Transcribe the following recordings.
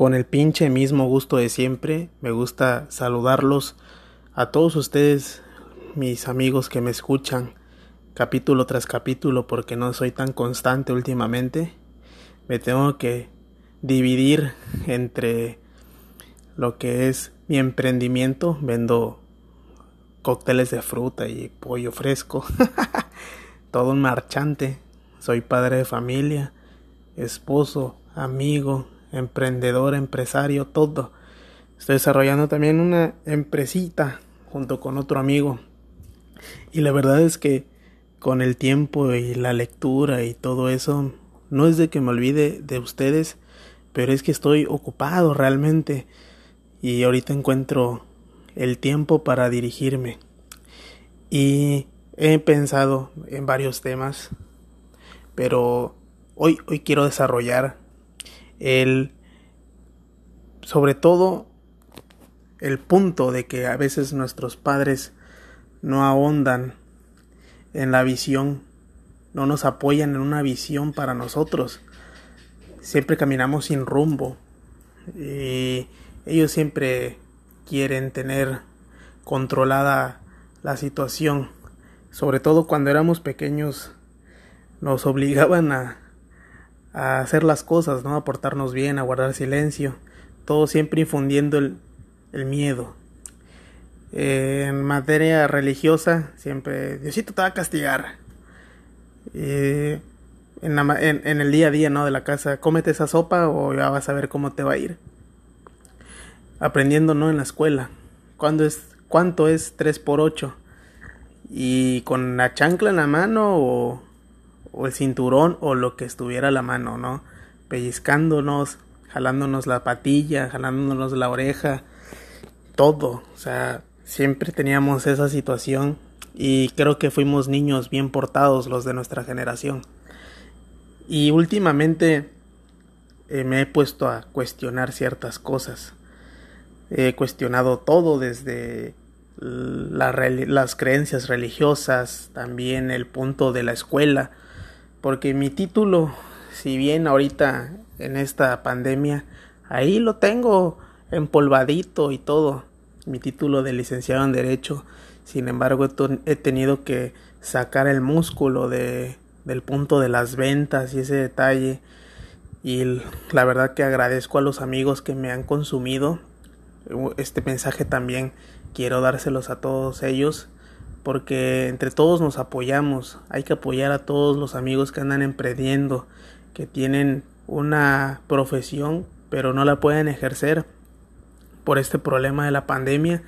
con el pinche mismo gusto de siempre. Me gusta saludarlos a todos ustedes, mis amigos que me escuchan capítulo tras capítulo porque no soy tan constante últimamente. Me tengo que dividir entre lo que es mi emprendimiento. Vendo cócteles de fruta y pollo fresco. Todo un marchante. Soy padre de familia, esposo, amigo, emprendedor, empresario, todo. Estoy desarrollando también una empresita junto con otro amigo. Y la verdad es que con el tiempo y la lectura y todo eso, no es de que me olvide de ustedes, pero es que estoy ocupado realmente y ahorita encuentro el tiempo para dirigirme. Y he pensado en varios temas, pero hoy, hoy quiero desarrollar el, sobre todo, el punto de que a veces nuestros padres no ahondan en la visión, no nos apoyan en una visión para nosotros. Siempre caminamos sin rumbo. Y ellos siempre quieren tener controlada la situación. Sobre todo cuando éramos pequeños nos obligaban a a hacer las cosas, ¿no? A portarnos bien, a guardar silencio, todo siempre infundiendo el, miedo. en materia religiosa, siempre Diosito te va a castigar. en, en, el día a día, ¿no? De la casa, cómete esa sopa o ya vas a ver cómo te va a ir. Aprendiendo, ¿no? En la escuela. ¿Cuándo es, ¿Cuánto es 3 por 8? Y con la chancla en la mano o o el cinturón o lo que estuviera a la mano, ¿no? Pellizcándonos, jalándonos la patilla, jalándonos la oreja, todo, o sea, siempre teníamos esa situación y creo que fuimos niños bien portados los de nuestra generación. Y últimamente eh, me he puesto a cuestionar ciertas cosas. He cuestionado todo desde las creencias religiosas, también el punto de la escuela, porque mi título, si bien ahorita en esta pandemia, ahí lo tengo empolvadito y todo, mi título de licenciado en Derecho, sin embargo he tenido que sacar el músculo de, del punto de las ventas y ese detalle. Y la verdad que agradezco a los amigos que me han consumido este mensaje también quiero dárselos a todos ellos porque entre todos nos apoyamos, hay que apoyar a todos los amigos que andan emprendiendo, que tienen una profesión pero no la pueden ejercer por este problema de la pandemia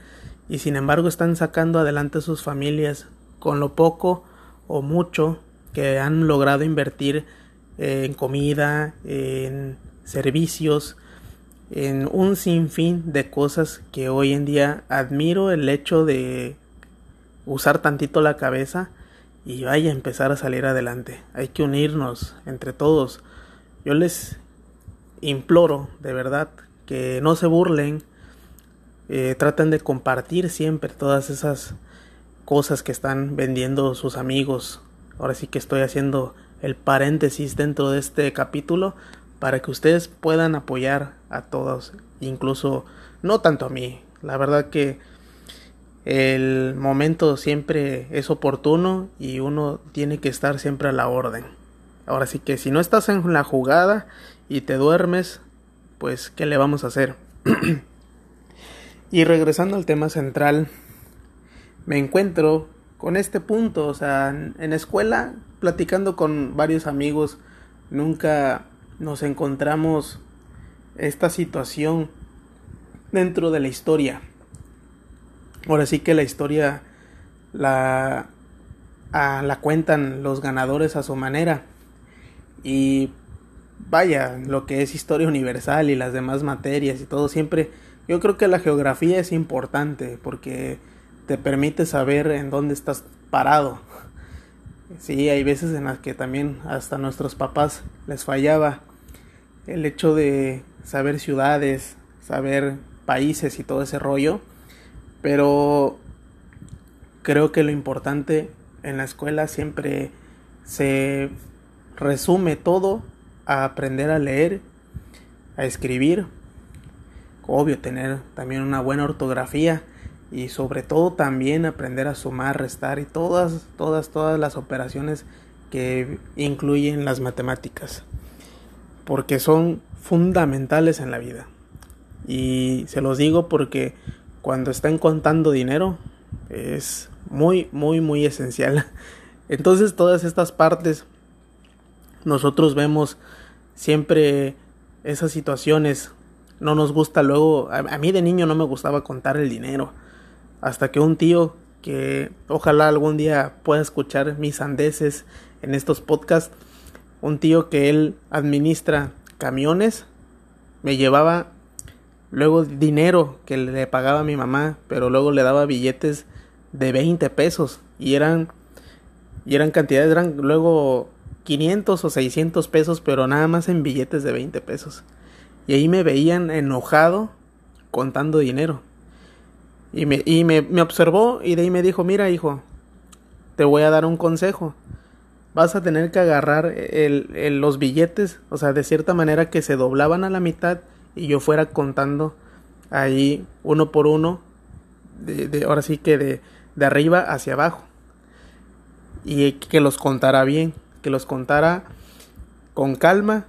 y sin embargo están sacando adelante sus familias con lo poco o mucho que han logrado invertir en comida, en servicios, en un sinfín de cosas que hoy en día admiro el hecho de usar tantito la cabeza y vaya a empezar a salir adelante. Hay que unirnos entre todos. Yo les imploro de verdad que no se burlen, eh, traten de compartir siempre todas esas cosas que están vendiendo sus amigos. Ahora sí que estoy haciendo el paréntesis dentro de este capítulo para que ustedes puedan apoyar a todos, incluso no tanto a mí. La verdad que el momento siempre es oportuno y uno tiene que estar siempre a la orden. Ahora sí que si no estás en la jugada y te duermes, pues ¿qué le vamos a hacer? y regresando al tema central, me encuentro con este punto, o sea, en escuela, platicando con varios amigos, nunca nos encontramos esta situación dentro de la historia Ahora sí que la historia la, la cuentan los ganadores a su manera. Y vaya, lo que es historia universal y las demás materias y todo, siempre yo creo que la geografía es importante porque te permite saber en dónde estás parado. Sí, hay veces en las que también hasta nuestros papás les fallaba el hecho de saber ciudades, saber países y todo ese rollo pero creo que lo importante en la escuela siempre se resume todo a aprender a leer, a escribir obvio, tener también una buena ortografía y sobre todo también aprender a sumar, restar y todas, todas, todas las operaciones que incluyen las matemáticas, porque son fundamentales en la vida. Y se los digo porque cuando están contando dinero es muy, muy, muy esencial. Entonces todas estas partes nosotros vemos siempre esas situaciones. No nos gusta luego, a, mí de niño no me gustaba contar el dinero. Hasta que un tío que ojalá algún día pueda escuchar mis andeses en estos podcasts, un tío que él administra camiones, me llevaba luego dinero que le pagaba a mi mamá, pero luego le daba billetes de 20 pesos y eran y eran cantidades, eran luego 500 o 600 pesos, pero nada más en billetes de 20 pesos. Y ahí me veían enojado contando dinero. Y me, y me, me observó y de ahí me dijo, mira hijo, te voy a dar un consejo. Vas a tener que agarrar el, los billetes, o sea, de cierta manera que se doblaban a la mitad y yo fuera contando ahí uno por uno, de, de ahora sí que de, de arriba hacia abajo. Y que los contara bien que los contara con calma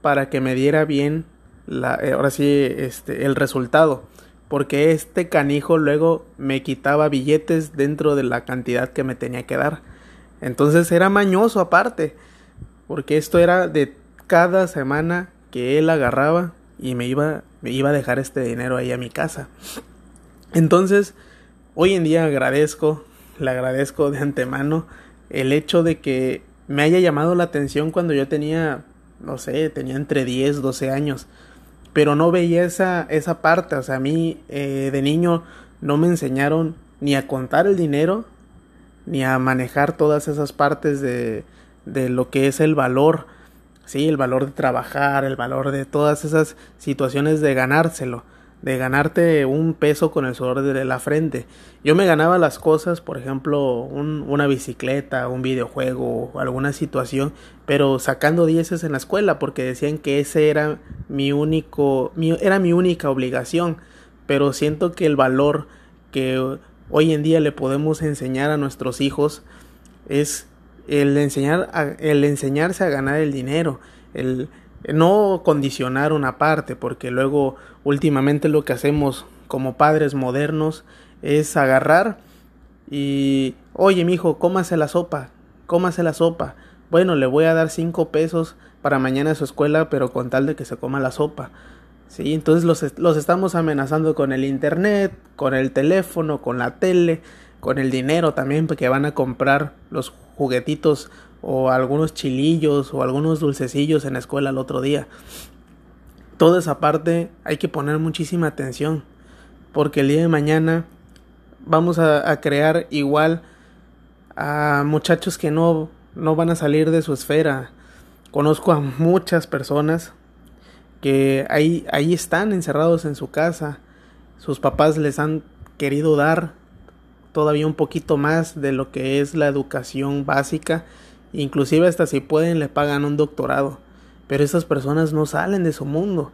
para que me diera bien la, eh, ahora sí este el resultado porque este canijo luego me quitaba billetes dentro de la cantidad que me tenía que dar entonces era mañoso aparte porque esto era de cada semana que él agarraba y me iba me iba a dejar este dinero ahí a mi casa. Entonces hoy en día agradezco le agradezco de antemano el hecho de que me haya llamado la atención cuando yo tenía, no sé, tenía entre 10, 12 años, pero no veía esa, esa parte, o sea, a mí eh, de niño no me enseñaron ni a contar el dinero, ni a manejar todas esas partes de, de lo que es el valor, sí, el valor de trabajar, el valor de todas esas situaciones de ganárselo de ganarte un peso con el sudor de la frente. Yo me ganaba las cosas, por ejemplo, una bicicleta, un videojuego, alguna situación, pero sacando dieces en la escuela porque decían que ese era mi único, era mi única obligación. Pero siento que el valor que hoy en día le podemos enseñar a nuestros hijos es el enseñar el enseñarse a ganar el dinero, el no condicionar una parte, porque luego últimamente lo que hacemos como padres modernos es agarrar y, oye, mi hijo, cómase la sopa, cómase la sopa. Bueno, le voy a dar cinco pesos para mañana a su escuela, pero con tal de que se coma la sopa. Sí, entonces los, los estamos amenazando con el internet, con el teléfono, con la tele, con el dinero también, porque van a comprar los juguetitos o algunos chilillos o algunos dulcecillos en la escuela el otro día. Toda esa parte hay que poner muchísima atención porque el día de mañana vamos a, crear igual a muchachos que no, no van a salir de su esfera. Conozco a muchas personas que ahí, ahí están encerrados en su casa. Sus papás les han querido dar todavía un poquito más de lo que es la educación básica Inclusive hasta si pueden le pagan un doctorado. Pero esas personas no salen de su mundo.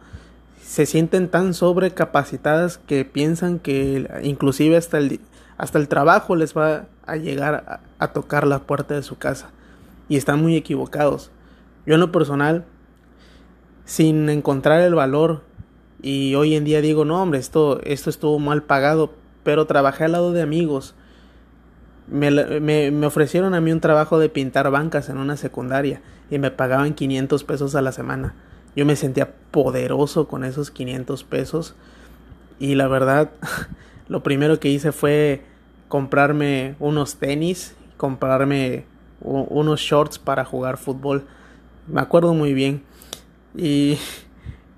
Se sienten tan sobrecapacitadas que piensan que inclusive hasta el, hasta el trabajo les va a llegar a, tocar la puerta de su casa. Y están muy equivocados. Yo en lo personal, sin encontrar el valor, y hoy en día digo, no hombre, esto, esto estuvo mal pagado, pero trabajé al lado de amigos me, me, ofrecieron a mí un trabajo de pintar bancas en una secundaria y me pagaban 500 pesos a la semana. Yo me sentía poderoso con esos 500 pesos y la verdad lo primero que hice fue comprarme unos tenis, comprarme unos shorts para jugar fútbol. Me acuerdo muy bien. Y,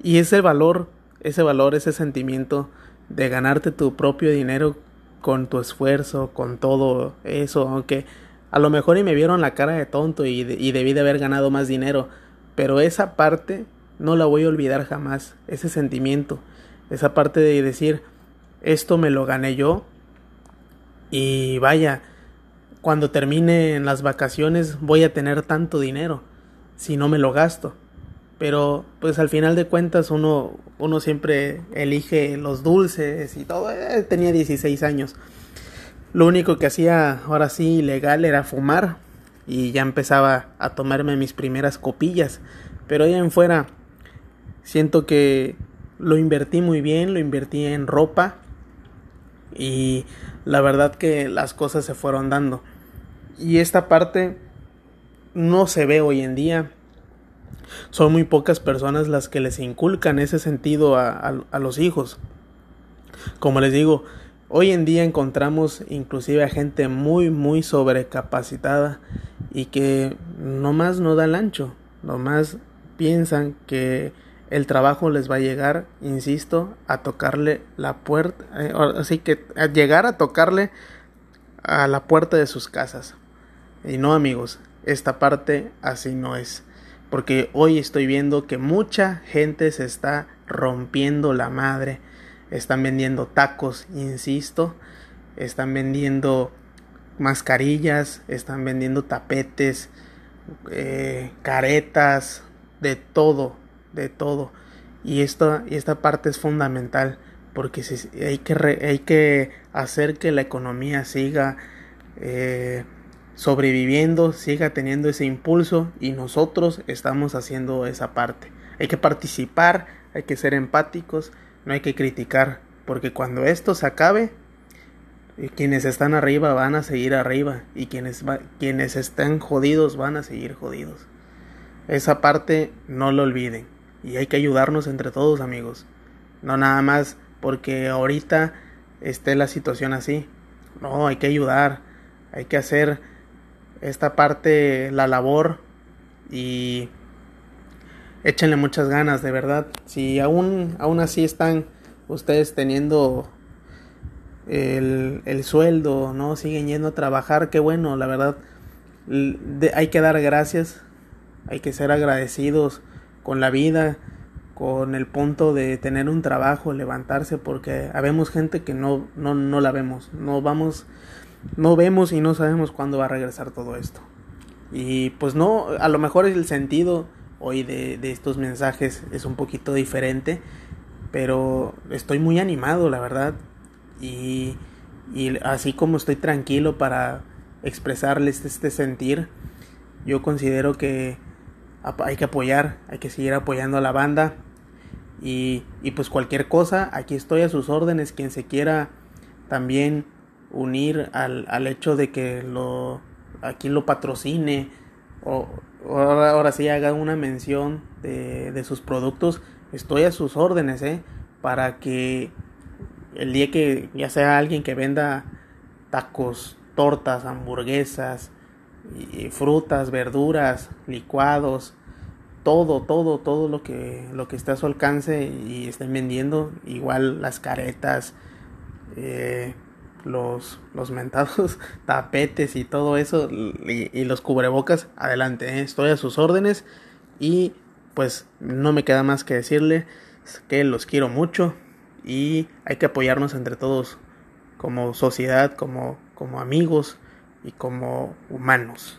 y ese valor, ese valor, ese sentimiento de ganarte tu propio dinero con tu esfuerzo, con todo eso, aunque a lo mejor y me vieron la cara de tonto y, y debí de haber ganado más dinero, pero esa parte no la voy a olvidar jamás, ese sentimiento, esa parte de decir, esto me lo gané yo y vaya, cuando termine las vacaciones voy a tener tanto dinero si no me lo gasto. Pero pues al final de cuentas uno, uno siempre elige los dulces y todo. Eh, tenía 16 años. Lo único que hacía ahora sí ilegal era fumar y ya empezaba a tomarme mis primeras copillas. Pero ahí en fuera siento que lo invertí muy bien, lo invertí en ropa y la verdad que las cosas se fueron dando. Y esta parte no se ve hoy en día. Son muy pocas personas las que les inculcan ese sentido a, a los hijos. Como les digo, hoy en día encontramos inclusive a gente muy muy sobrecapacitada y que nomás no da el ancho, nomás piensan que el trabajo les va a llegar, insisto, a tocarle la puerta, eh, así que a llegar a tocarle a la puerta de sus casas. Y no amigos, esta parte así no es. Porque hoy estoy viendo que mucha gente se está rompiendo la madre. Están vendiendo tacos, insisto. Están vendiendo mascarillas, están vendiendo tapetes, eh, caretas, de todo, de todo. Y esta, y esta parte es fundamental porque hay, que hay que hacer que la economía siga eh, sobreviviendo, siga teniendo ese impulso y nosotros estamos haciendo esa parte. Hay que participar, hay que ser empáticos, no hay que criticar, porque cuando esto se acabe, y quienes están arriba van a seguir arriba y quienes, quienes están jodidos van a seguir jodidos. Esa parte no lo olviden y hay que ayudarnos entre todos amigos. No nada más porque ahorita esté la situación así. No, hay que ayudar, hay que hacer esta parte, la labor y échenle muchas ganas, de verdad. Si aún, aún así están ustedes teniendo el, el sueldo, ¿no? Siguen yendo a trabajar, qué bueno, la verdad. hay que dar gracias, hay que ser agradecidos con la vida, con el punto de tener un trabajo, levantarse, porque habemos gente que no, no, no la vemos, no vamos, no vemos y no sabemos cuándo va a regresar todo esto. Y pues no, a lo mejor el sentido hoy de, de estos mensajes es un poquito diferente, pero estoy muy animado, la verdad. Y, y así como estoy tranquilo para expresarles este sentir, yo considero que hay que apoyar, hay que seguir apoyando a la banda. Y, y pues cualquier cosa, aquí estoy a sus órdenes, quien se quiera también unir al, al hecho de que lo aquí lo patrocine o, ahora, ahora sí haga una mención de, de sus productos, estoy a sus órdenes, ¿eh? Para que el día que ya sea alguien que venda tacos, tortas, hamburguesas, y frutas, verduras, licuados, todo, todo, todo lo que, lo que está a su alcance y estén vendiendo, igual las caretas, eh, los, los mentados tapetes y todo eso y, los cubrebocas, adelante, eh, estoy a sus órdenes y pues no me queda más que decirle que los quiero mucho y hay que apoyarnos entre todos como sociedad, como, como amigos y como humanos.